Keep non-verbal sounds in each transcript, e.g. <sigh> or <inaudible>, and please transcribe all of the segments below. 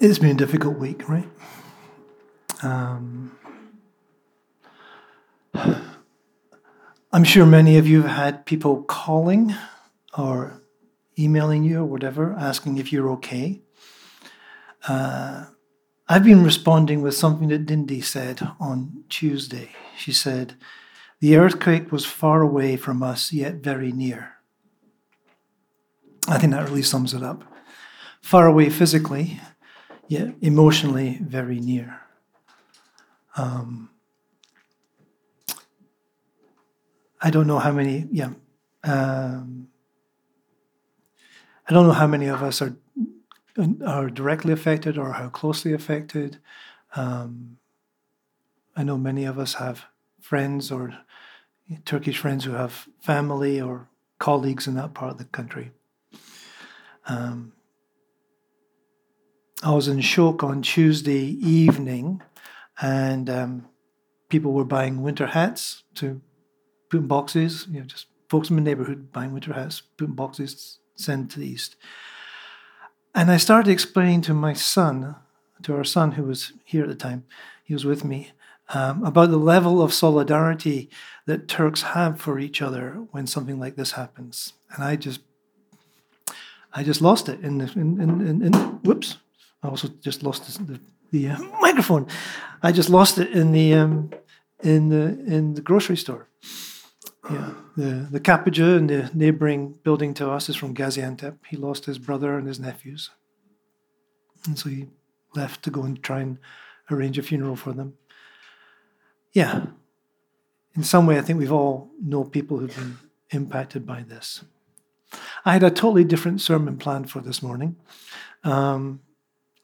It's been a difficult week, right? Um, I'm sure many of you have had people calling or emailing you or whatever, asking if you're okay. Uh, I've been responding with something that Dindy said on Tuesday. She said, The earthquake was far away from us, yet very near. I think that really sums it up. Far away physically, yet emotionally very near. Um, I don't know how many, yeah. Um, I don't know how many of us are are directly affected or how closely affected. Um, I know many of us have friends or Turkish friends who have family or colleagues in that part of the country. Um, I was in Şok on Tuesday evening, and um, people were buying winter hats to put in boxes. You know, just folks in my neighborhood buying winter hats, put in boxes, send to the east. And I started explaining to my son, to our son who was here at the time, he was with me, um, about the level of solidarity that Turks have for each other when something like this happens. And I just, I just lost it in the, in, in, in, in whoops, I also just lost the, the uh, <laughs> microphone. I just lost it in the, um, in the, in the grocery store. Yeah, the the Kapıcı in the neighboring building to us is from Gaziantep. He lost his brother and his nephews, and so he left to go and try and arrange a funeral for them. Yeah, in some way, I think we've all know people who've been impacted by this. I had a totally different sermon planned for this morning, um,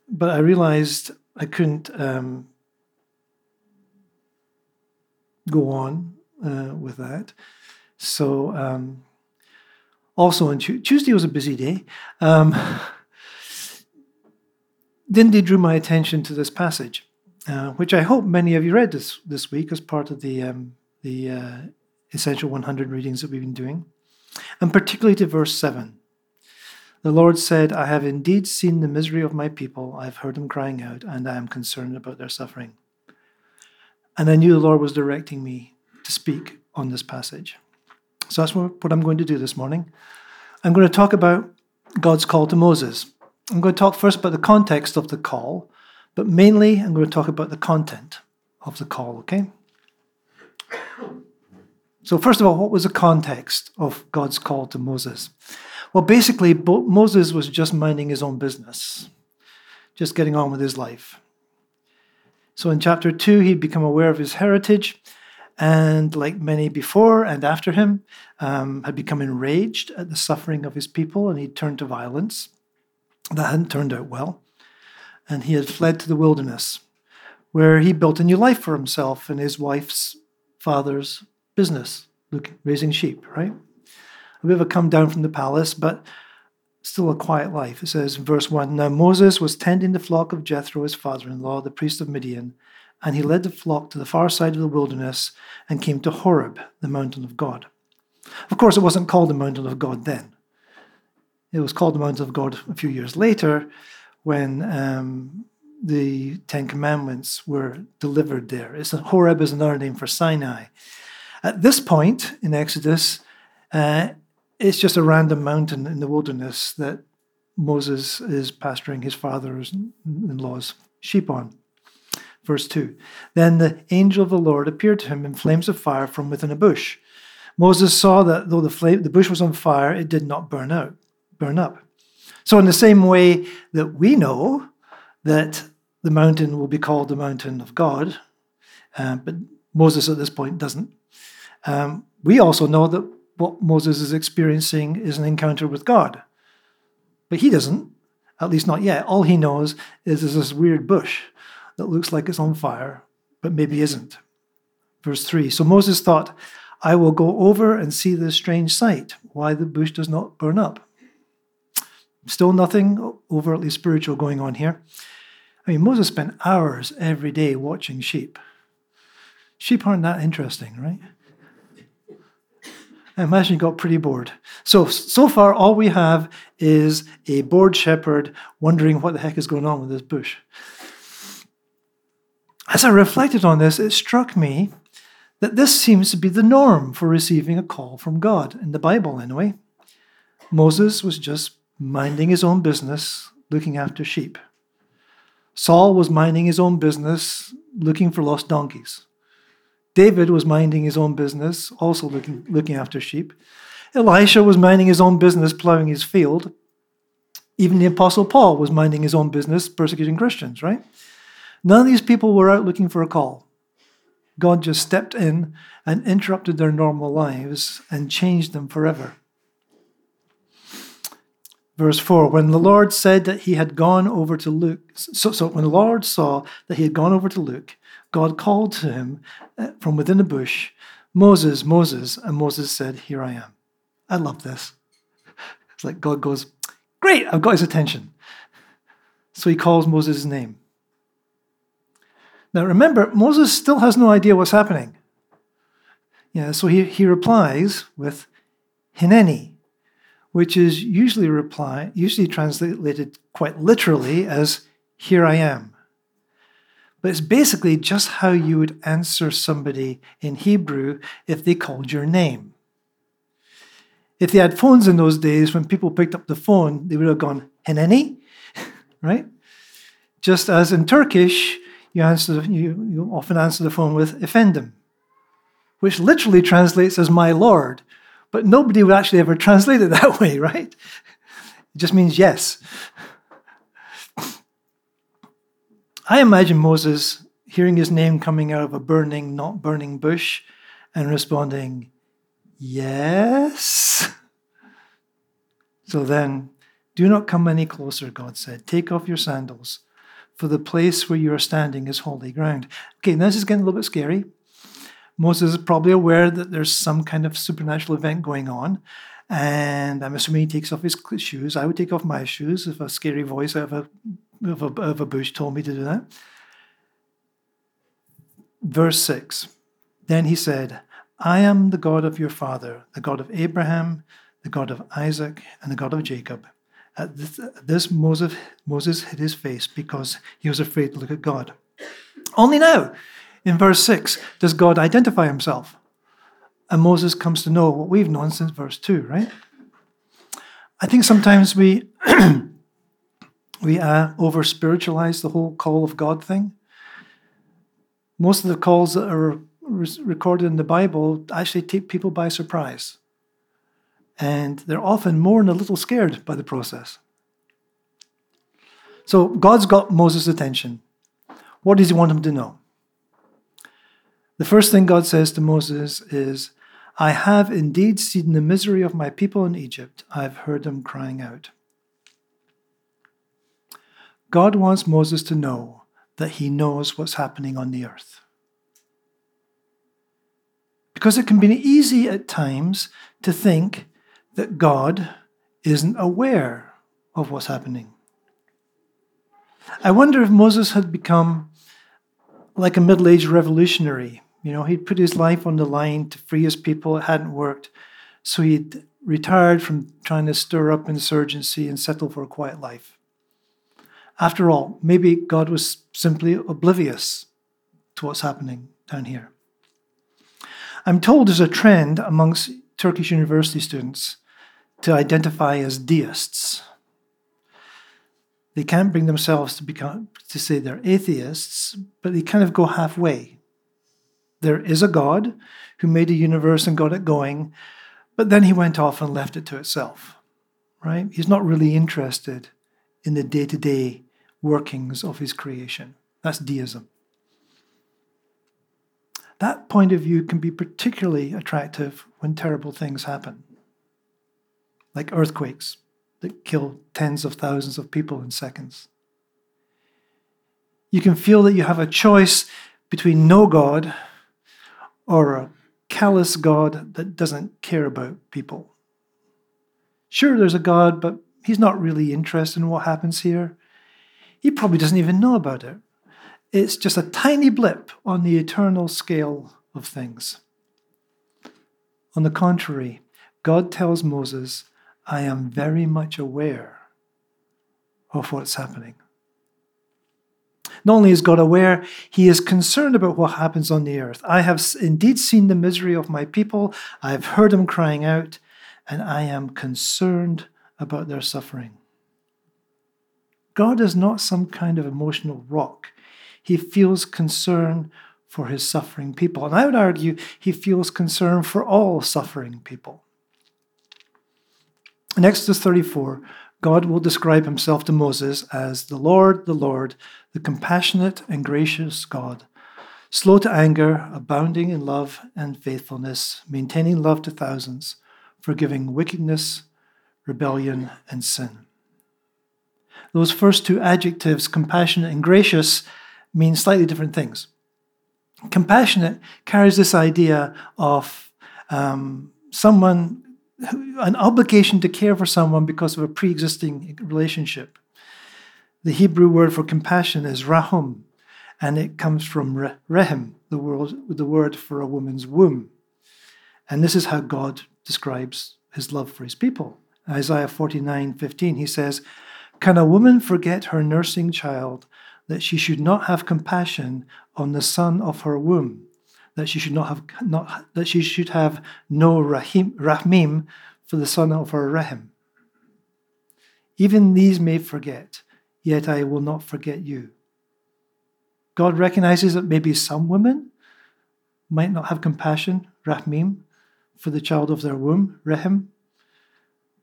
but I realized I couldn't um, go on uh, with that. So, um, also on Tuesday was a busy day. Um, Dindy drew my attention to this passage, uh, which I hope many of you read this this week as part of the um, the uh, essential 100 readings that we've been doing, and particularly to verse seven. The Lord said, "I have indeed seen the misery of my people. I have heard them crying out, and I am concerned about their suffering." And I knew the Lord was directing me to speak on this passage. So that's what I'm going to do this morning. I'm going to talk about God's call to Moses. I'm going to talk first about the context of the call, but mainly I'm going to talk about the content of the call, okay? So, first of all, what was the context of God's call to Moses? Well, basically, Moses was just minding his own business, just getting on with his life. So, in chapter 2, he'd become aware of his heritage and like many before and after him, um, had become enraged at the suffering of his people, and he turned to violence. That hadn't turned out well. And he had fled to the wilderness, where he built a new life for himself and his wife's father's business, raising sheep, right? Bit of come down from the palace, but still a quiet life. It says in verse 1 Now Moses was tending the flock of Jethro, his father in law, the priest of Midian and he led the flock to the far side of the wilderness and came to Horeb, the mountain of God. Of course, it wasn't called the mountain of God then. It was called the mountain of God a few years later when um, the Ten Commandments were delivered there. It's, Horeb is another name for Sinai. At this point in Exodus, uh, it's just a random mountain in the wilderness that Moses is pasturing his father's in law's sheep on. Verse 2 Then the angel of the Lord appeared to him in flames of fire from within a bush. Moses saw that though the, flame, the bush was on fire, it did not burn out, burn up. So, in the same way that we know that the mountain will be called the mountain of God, uh, but Moses at this point doesn't, um, we also know that what Moses is experiencing is an encounter with God. But he doesn't, at least not yet. All he knows is there's this weird bush that looks like it's on fire, but maybe isn't. Verse 3 So Moses thought, I will go over and see this strange sight, why the bush does not burn up. Still nothing overtly spiritual going on here. I mean, Moses spent hours every day watching sheep. Sheep aren't that interesting, right? I imagine he got pretty bored. So, so far, all we have is a bored shepherd wondering what the heck is going on with this bush. As I reflected on this, it struck me that this seems to be the norm for receiving a call from God, in the Bible anyway. Moses was just minding his own business, looking after sheep. Saul was minding his own business, looking for lost donkeys. David was minding his own business, also looking, looking after sheep. Elisha was minding his own business, plowing his field. Even the Apostle Paul was minding his own business, persecuting Christians, right? None of these people were out looking for a call. God just stepped in and interrupted their normal lives and changed them forever. Verse 4 When the Lord said that he had gone over to Luke, so, so when the Lord saw that he had gone over to Luke, God called to him Uh, from within a bush, Moses, Moses. And Moses said, Here I am. I love this. <laughs> It's like God goes, Great, I've got his attention. So he calls Moses' name. Now remember, Moses still has no idea what's happening. Yeah, so he, he replies with Hineni, which is usually reply, usually translated quite literally as here I am. But it's basically just how you would answer somebody in Hebrew if they called your name. If they had phones in those days, when people picked up the phone, they would have gone, Hineni, <laughs> right? Just as in Turkish, you, answer, you, you often answer the phone with Efendim, which literally translates as my Lord, but nobody would actually ever <laughs> translate it that way, right? It just means yes. I imagine Moses hearing his name coming out of a burning, not burning bush and responding, Yes. <laughs> So then, do not come any closer, God said. Take off your sandals, for the place where you are standing is holy ground. Okay, now this is getting a little bit scary. Moses is probably aware that there's some kind of supernatural event going on. And I'm assuming he takes off his shoes. I would take off my shoes if a scary voice out of a of of a bush told me to do that. Verse 6 Then he said, I am the God of your father, the God of Abraham, the God of Isaac, and the God of Jacob. At this, this Moses, Moses hid his face because he was afraid to look at God. Only now, in verse 6, does God identify himself. And Moses comes to know what we've known since verse 2, right? I think sometimes we <clears throat> we uh, over spiritualize the whole call of God thing. Most of the calls that are re- recorded in the Bible actually take people by surprise. And they're often more than a little scared by the process. So God's got Moses' attention. What does he want him to know? The first thing God says to Moses is, I have indeed seen the misery of my people in Egypt. I have heard them crying out. God wants Moses to know that he knows what's happening on the earth. Because it can be easy at times to think that God isn't aware of what's happening. I wonder if Moses had become like a middle aged revolutionary. You know, he'd put his life on the line to free his people, it hadn't worked. So he'd retired from trying to stir up insurgency and settle for a quiet life. After all, maybe God was simply oblivious to what's happening down here. I'm told there's a trend amongst Turkish university students to identify as deists. They can't bring themselves to become to say they're atheists, but they kind of go halfway. There is a God who made a universe and got it going, but then he went off and left it to itself. Right? He's not really interested in the day to day workings of his creation. That's deism. That point of view can be particularly attractive when terrible things happen, like earthquakes that kill tens of thousands of people in seconds. You can feel that you have a choice between no God or a callous God that doesn't care about people. Sure, there's a God, but he's not really interested in what happens here. He probably doesn't even know about it. It's just a tiny blip on the eternal scale of things. On the contrary, God tells Moses, I am very much aware of what's happening. Not only is God aware, he is concerned about what happens on the earth. I have indeed seen the misery of my people, I have heard them crying out, and I am concerned about their suffering. God is not some kind of emotional rock. He feels concern for his suffering people. And I would argue he feels concern for all suffering people. In Exodus 34, God will describe himself to Moses as the Lord, the Lord, the compassionate and gracious God, slow to anger, abounding in love and faithfulness, maintaining love to thousands, forgiving wickedness, rebellion, and sin. Those first two adjectives, compassionate and gracious, mean slightly different things. Compassionate carries this idea of um, someone, an obligation to care for someone because of a pre existing relationship. The Hebrew word for compassion is rahum, and it comes from rehem, the word, the word for a woman's womb. And this is how God describes his love for his people. Isaiah 49 15, he says, can a woman forget her nursing child, that she should not have compassion on the son of her womb, that she should not have not that she should have no rahim, rahmim for the son of her rahim? Even these may forget, yet I will not forget you. God recognizes that maybe some women might not have compassion, rahmim, for the child of their womb, rahim,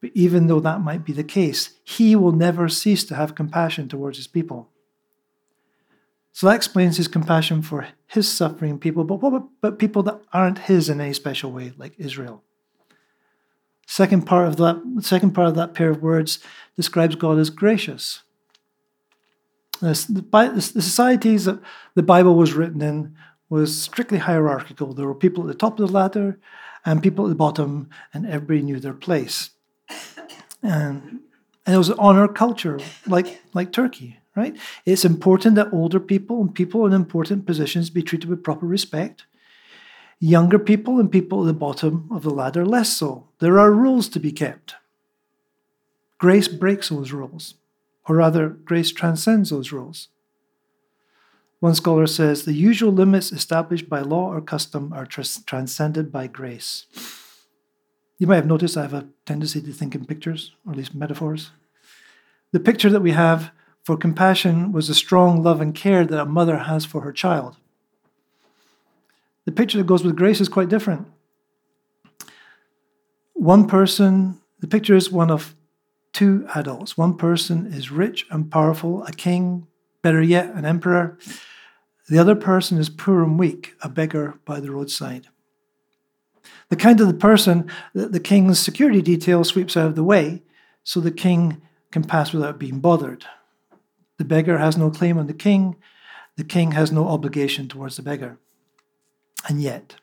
but even though that might be the case, he will never cease to have compassion towards his people. So that explains his compassion for his suffering people, but what about people that aren't his in any special way, like Israel? Second part of that, second part of that pair of words describes God as gracious. The societies that the Bible was written in was strictly hierarchical. There were people at the top of the ladder and people at the bottom, and everybody knew their place. And, and it was honor culture, like, like Turkey, right? It's important that older people and people in important positions be treated with proper respect. Younger people and people at the bottom of the ladder, less so. There are rules to be kept. Grace breaks those rules, or rather, grace transcends those rules. One scholar says the usual limits established by law or custom are trans- transcended by grace. You might have noticed I have a tendency to think in pictures, or at least metaphors. The picture that we have for compassion was the strong love and care that a mother has for her child. The picture that goes with grace is quite different. One person, the picture is one of two adults. One person is rich and powerful, a king, better yet, an emperor. The other person is poor and weak, a beggar by the roadside. The kind of the person that the king's security detail sweeps out of the way so the king can pass without being bothered. The beggar has no claim on the king, the king has no obligation towards the beggar. And yet,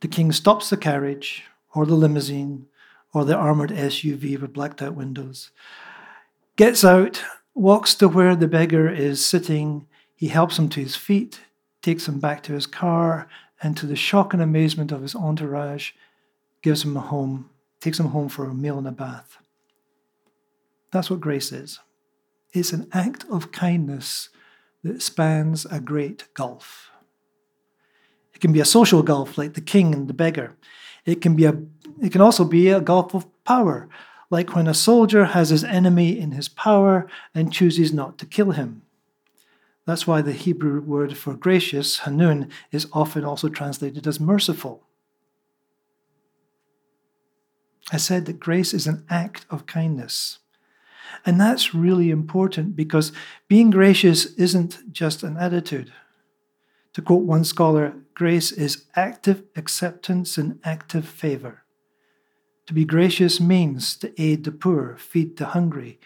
the king stops the carriage or the limousine or the armored SUV with blacked out windows, gets out, walks to where the beggar is sitting, he helps him to his feet, takes him back to his car, and to the shock and amazement of his entourage, gives him a home, takes him home for a meal and a bath. That's what grace is. It's an act of kindness that spans a great gulf. It can be a social gulf, like the king and the beggar. It can be a it can also be a gulf of power, like when a soldier has his enemy in his power and chooses not to kill him. That's why the Hebrew word for gracious, hanun, is often also translated as merciful. I said that grace is an act of kindness. And that's really important because being gracious isn't just an attitude. To quote one scholar, grace is active acceptance and active favor. To be gracious means to aid the poor, feed the hungry,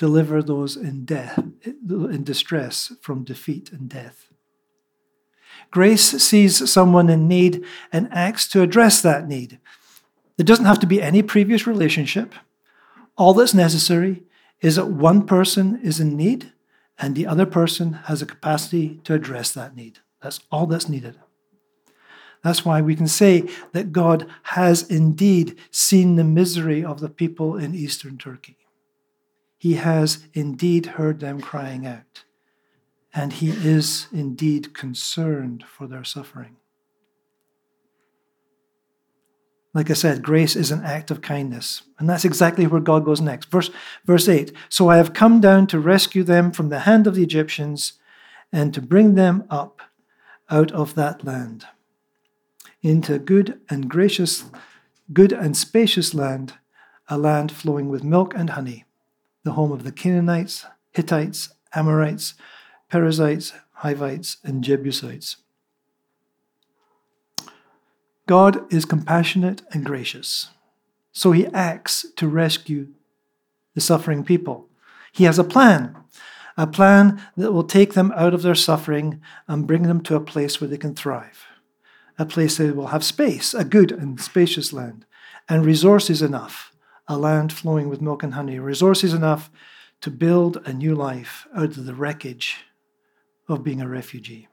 deliver those in death in distress from defeat and death. Grace sees someone in need and acts to address that need. There doesn't have to be any previous relationship. All that's necessary is that one person is in need and the other person has a capacity to address that need. That's all that's needed. That's why we can say that God has indeed seen the misery of the people in eastern Turkey. He has indeed heard them crying out, and He is indeed concerned for their suffering. Like I said, grace is an act of kindness. And that's exactly where God goes next. Verse, verse 8 So I have come down to rescue them from the hand of the Egyptians and to bring them up out of that land into good and gracious, good and spacious land, a land flowing with milk and honey, the home of the Canaanites, Hittites, Amorites, Perizzites, Hivites, and Jebusites. God is compassionate and gracious, so he acts to rescue the suffering people. He has a plan, a plan that will take them out of their suffering and bring them to a place where they can thrive, a place that will have space, a good and spacious land, and resources enough, a land flowing with milk and honey, resources enough to build a new life out of the wreckage of being a refugee.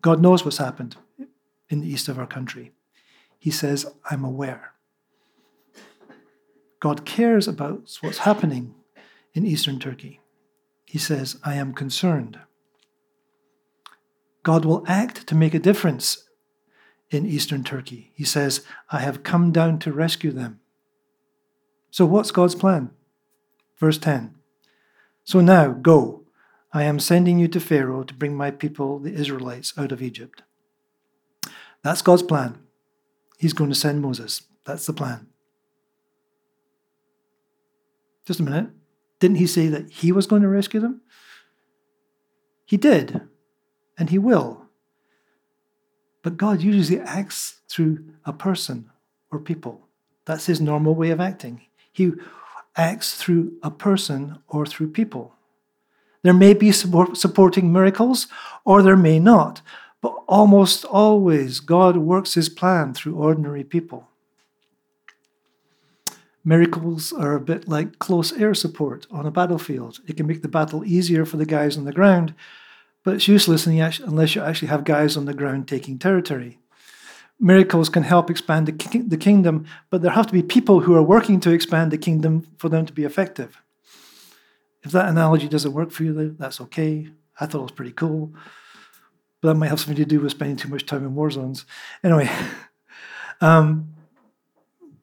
God knows what's happened in the east of our country. He says, I'm aware. God cares about what's happening in eastern Turkey. He says, I am concerned. God will act to make a difference in eastern Turkey. He says, I have come down to rescue them. So, what's God's plan? Verse 10 So now, go. I am sending you to Pharaoh to bring my people, the Israelites, out of Egypt. That's God's plan. He's going to send Moses. That's the plan. Just a minute. Didn't he say that he was going to rescue them? He did, and he will. But God usually acts through a person or people. That's his normal way of acting. He acts through a person or through people. There may be support, supporting miracles, or there may not, but almost always God works his plan through ordinary people. Miracles are a bit like close air support on a battlefield. It can make the battle easier for the guys on the ground, but it's useless unless you actually have guys on the ground taking territory. Miracles can help expand the kingdom, but there have to be people who are working to expand the kingdom for them to be effective. If that analogy doesn't work for you, that's okay. I thought it was pretty cool. But that might have something to do with spending too much time in war zones. Anyway, <laughs> um,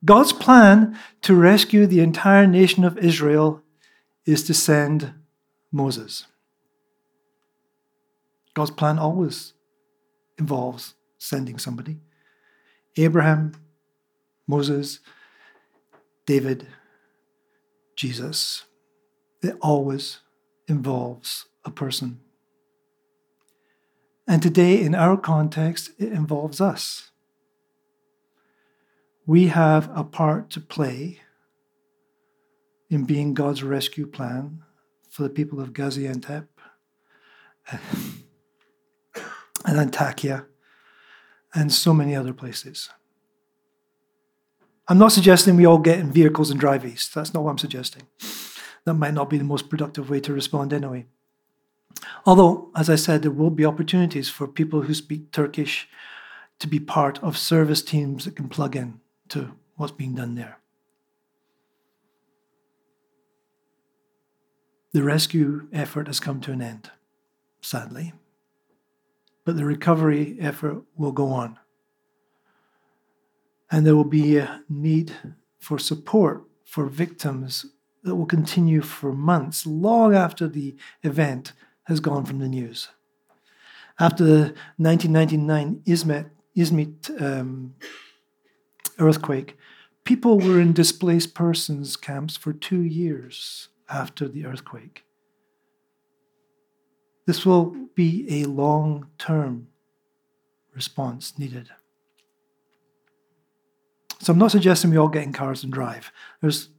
God's plan to rescue the entire nation of Israel is to send Moses. God's plan always involves sending somebody. Abraham, Moses, David, Jesus it always involves a person. And today, in our context, it involves us. We have a part to play in being God's rescue plan for the people of Gaziantep <laughs> and Antakya and so many other places. I'm not suggesting we all get in vehicles and drive east. That's not what I'm suggesting that might not be the most productive way to respond anyway. Although, as I said, there will be opportunities for people who speak Turkish to be part of service teams that can plug in to what's being done there. The rescue effort has come to an end, sadly, but the recovery effort will go on. And there will be a need for support for victims that will continue for months, long after the event has gone from the news. After the 1999 Izmit, Izmit um, earthquake, people were in displaced persons camps for two years after the earthquake. This will be a long term response needed. So I'm not suggesting we all get in cars and drive. There's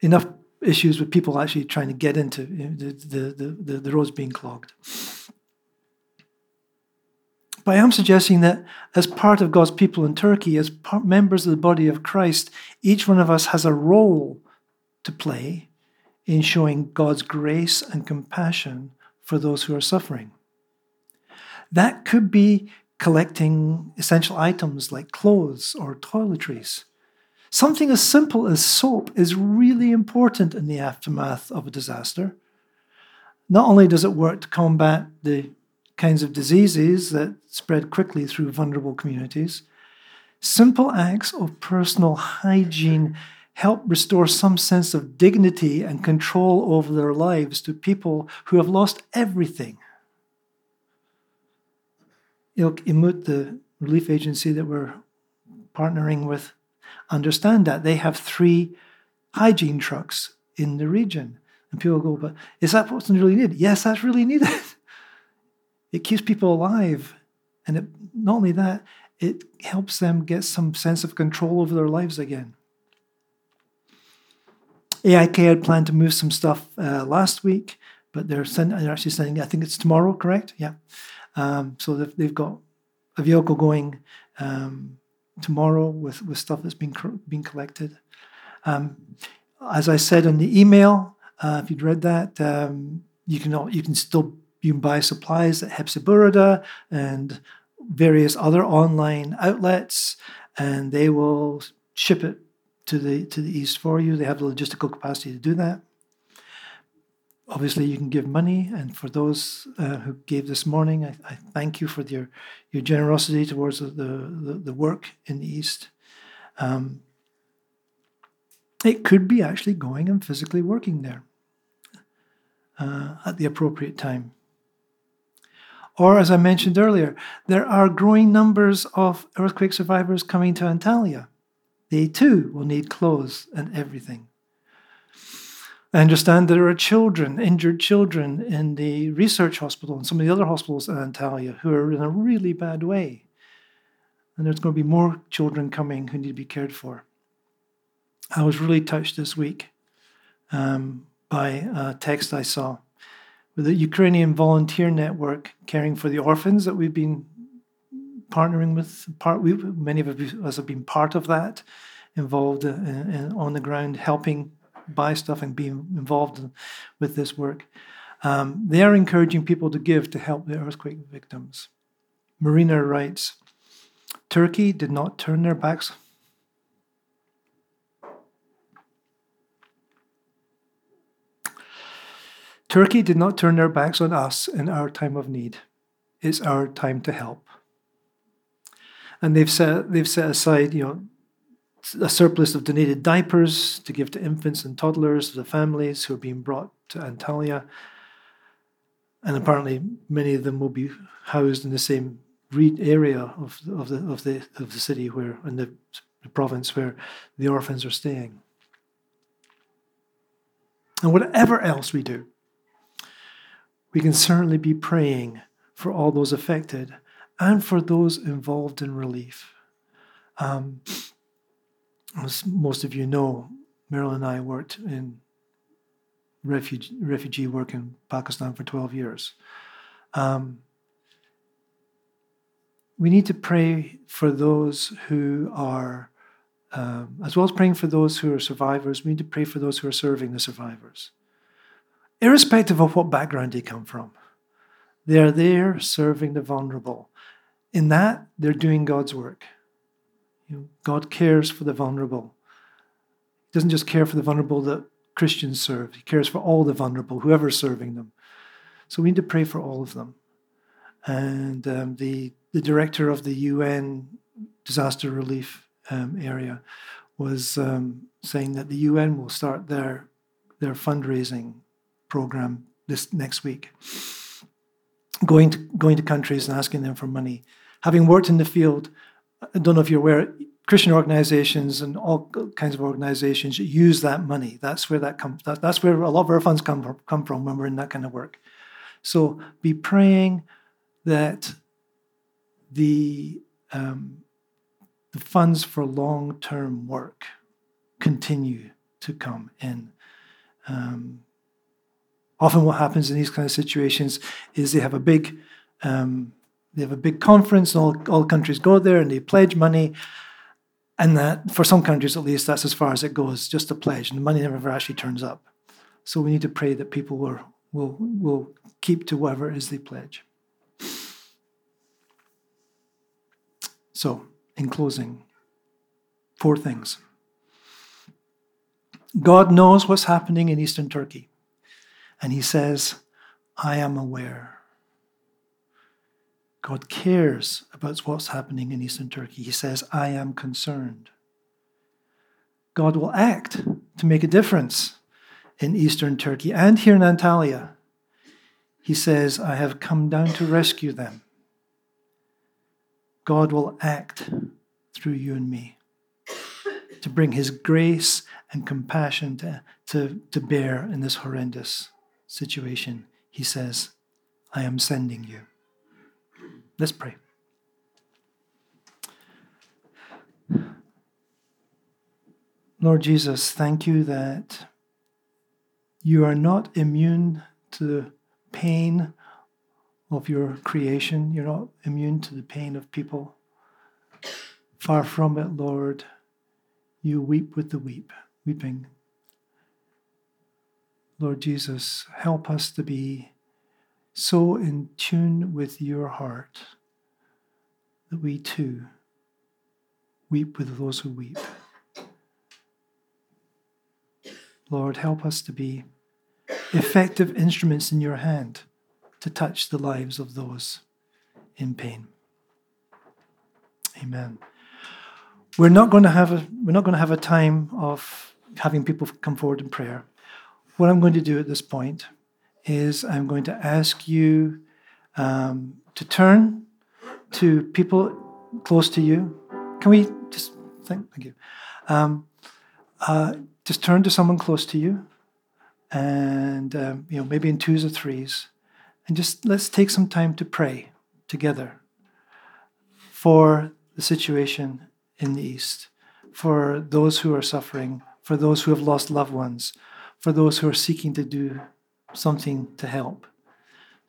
enough issues with people actually trying to get into the, the, the, the roads being clogged. But I am suggesting that as part of God's people in Turkey, as part, members of the body of Christ, each one of us has a role to play in showing God's grace and compassion for those who are suffering. That could be collecting essential items like clothes or toiletries. Something as simple as soap is really important in the aftermath of a disaster. Not only does it work to combat the kinds of diseases that spread quickly through vulnerable communities, simple acts of personal hygiene help restore some sense of dignity and control over their lives to people who have lost everything. Ilk Imut, the relief agency that we're partnering with, understand that. They have three hygiene trucks in the region. And people go, but is that what's really needed? Yes, that's really needed. <laughs> it keeps people alive. And it, not only that, it helps them get some sense of control over their lives again. AIK had planned to move some stuff uh, last week, but they're, send, they're, actually sending, I think it's tomorrow, correct? Yeah. Um, so they've, they've, got a vehicle going um, tomorrow with, with stuff that's been, being collected. Um, as I said in the email, uh, if you'd read that, um, you can you can still you can buy supplies at Hepsiburada and various other online outlets, and they will ship it to the to the east for you. They have the logistical capacity to do that. Obviously, you can give money, and for those uh, who gave this morning, I, I, thank you for your your generosity towards the the, the work in the east. Um, it could be actually going and physically working there uh, at the appropriate time. Or, as I mentioned earlier, there are growing numbers of earthquake survivors coming to Antalya. They too will need clothes and everything. I understand there are children, injured children, in the research hospital and some of the other hospitals in Antalya who are in a really bad way. And there's going to be more children coming who need to be cared for. I was really touched this week um, by a text I saw with the Ukrainian volunteer network caring for the orphans that we've been partnering with. Part we, many of us have been part of that, involved in, in, on the ground, helping buy stuff and being involved in, with this work. Um, they are encouraging people to give to help the earthquake victims. Marina writes Turkey did not turn their backs Turkey did not turn their backs on us in our time of need. It's our time to help. And they've set, they've set aside, you know, a surplus of donated diapers to give to infants and toddlers, the families who are being brought to Antalya. And apparently, many of them will be housed in the same area of, of, the, of, the, of the city where, in the, the province where the orphans are staying. And whatever else we do, we can certainly be praying for all those affected and for those involved in relief. Um, as most of you know, Meryl and I worked in refugee, refugee work in Pakistan for 12 years. Um, we need to pray for those who are, um, as well as praying for those who are survivors, we need to pray for those who are serving the survivors irrespective of what background they come from. They are there serving the vulnerable. In that, they're doing God's work. You know, God cares for the vulnerable. He doesn't just care for the vulnerable that Christians serve, He cares for all the vulnerable, whoever's serving them. So we need to pray for all of them. And um, the, the director of the UN disaster relief um, area was um, saying that the UN will start their, their fundraising program this next week. Going to, going to countries and asking them for money. Having worked in the field, I don't know if you're aware, Christian organizations and all kinds of organizations use that money. That's where that comes. That, that's where a lot of our funds come from, come from when we're in that kind of work. So be praying that the um, the funds for long term work continue to come in. Um, often what happens in these kind of situations is they have a big um, they have a big conference and all, all countries go there and they pledge money. And that for some countries at least that's as far as it goes just a pledge and the money never actually turns up. So we need to pray that people will will will keep to whatever it is they pledge. So, in closing, four things. God knows what's happening in eastern Turkey, and He says, I am aware. God cares about what's happening in eastern Turkey. He says, I am concerned. God will act to make a difference in eastern Turkey and here in Antalya. He says, I have come down to rescue them. God will act through you and me to bring his grace and compassion to, to, to bear in this horrendous situation. He says, I am sending you. Let's pray. Lord Jesus, thank you that you are not immune to the pain of your creation. You're not immune to the pain of people. Far from it, Lord. You weep with the weep, weeping. Lord Jesus, help us to be so in tune with your heart that we too weep with those who weep. Lord, help us to be effective instruments in your hand to touch the lives of those in pain. Amen. We're not going to have a we're not going to have a time of having people come forward in prayer. What I'm going to do at this point is I'm going to ask you um, to turn to people close to you. Can we just thank, thank you? Um, uh, just turn to someone close to you, and um, you know maybe in twos or threes, and just let's take some time to pray together for the situation in the East, for those who are suffering, for those who have lost loved ones, for those who are seeking to do something to help.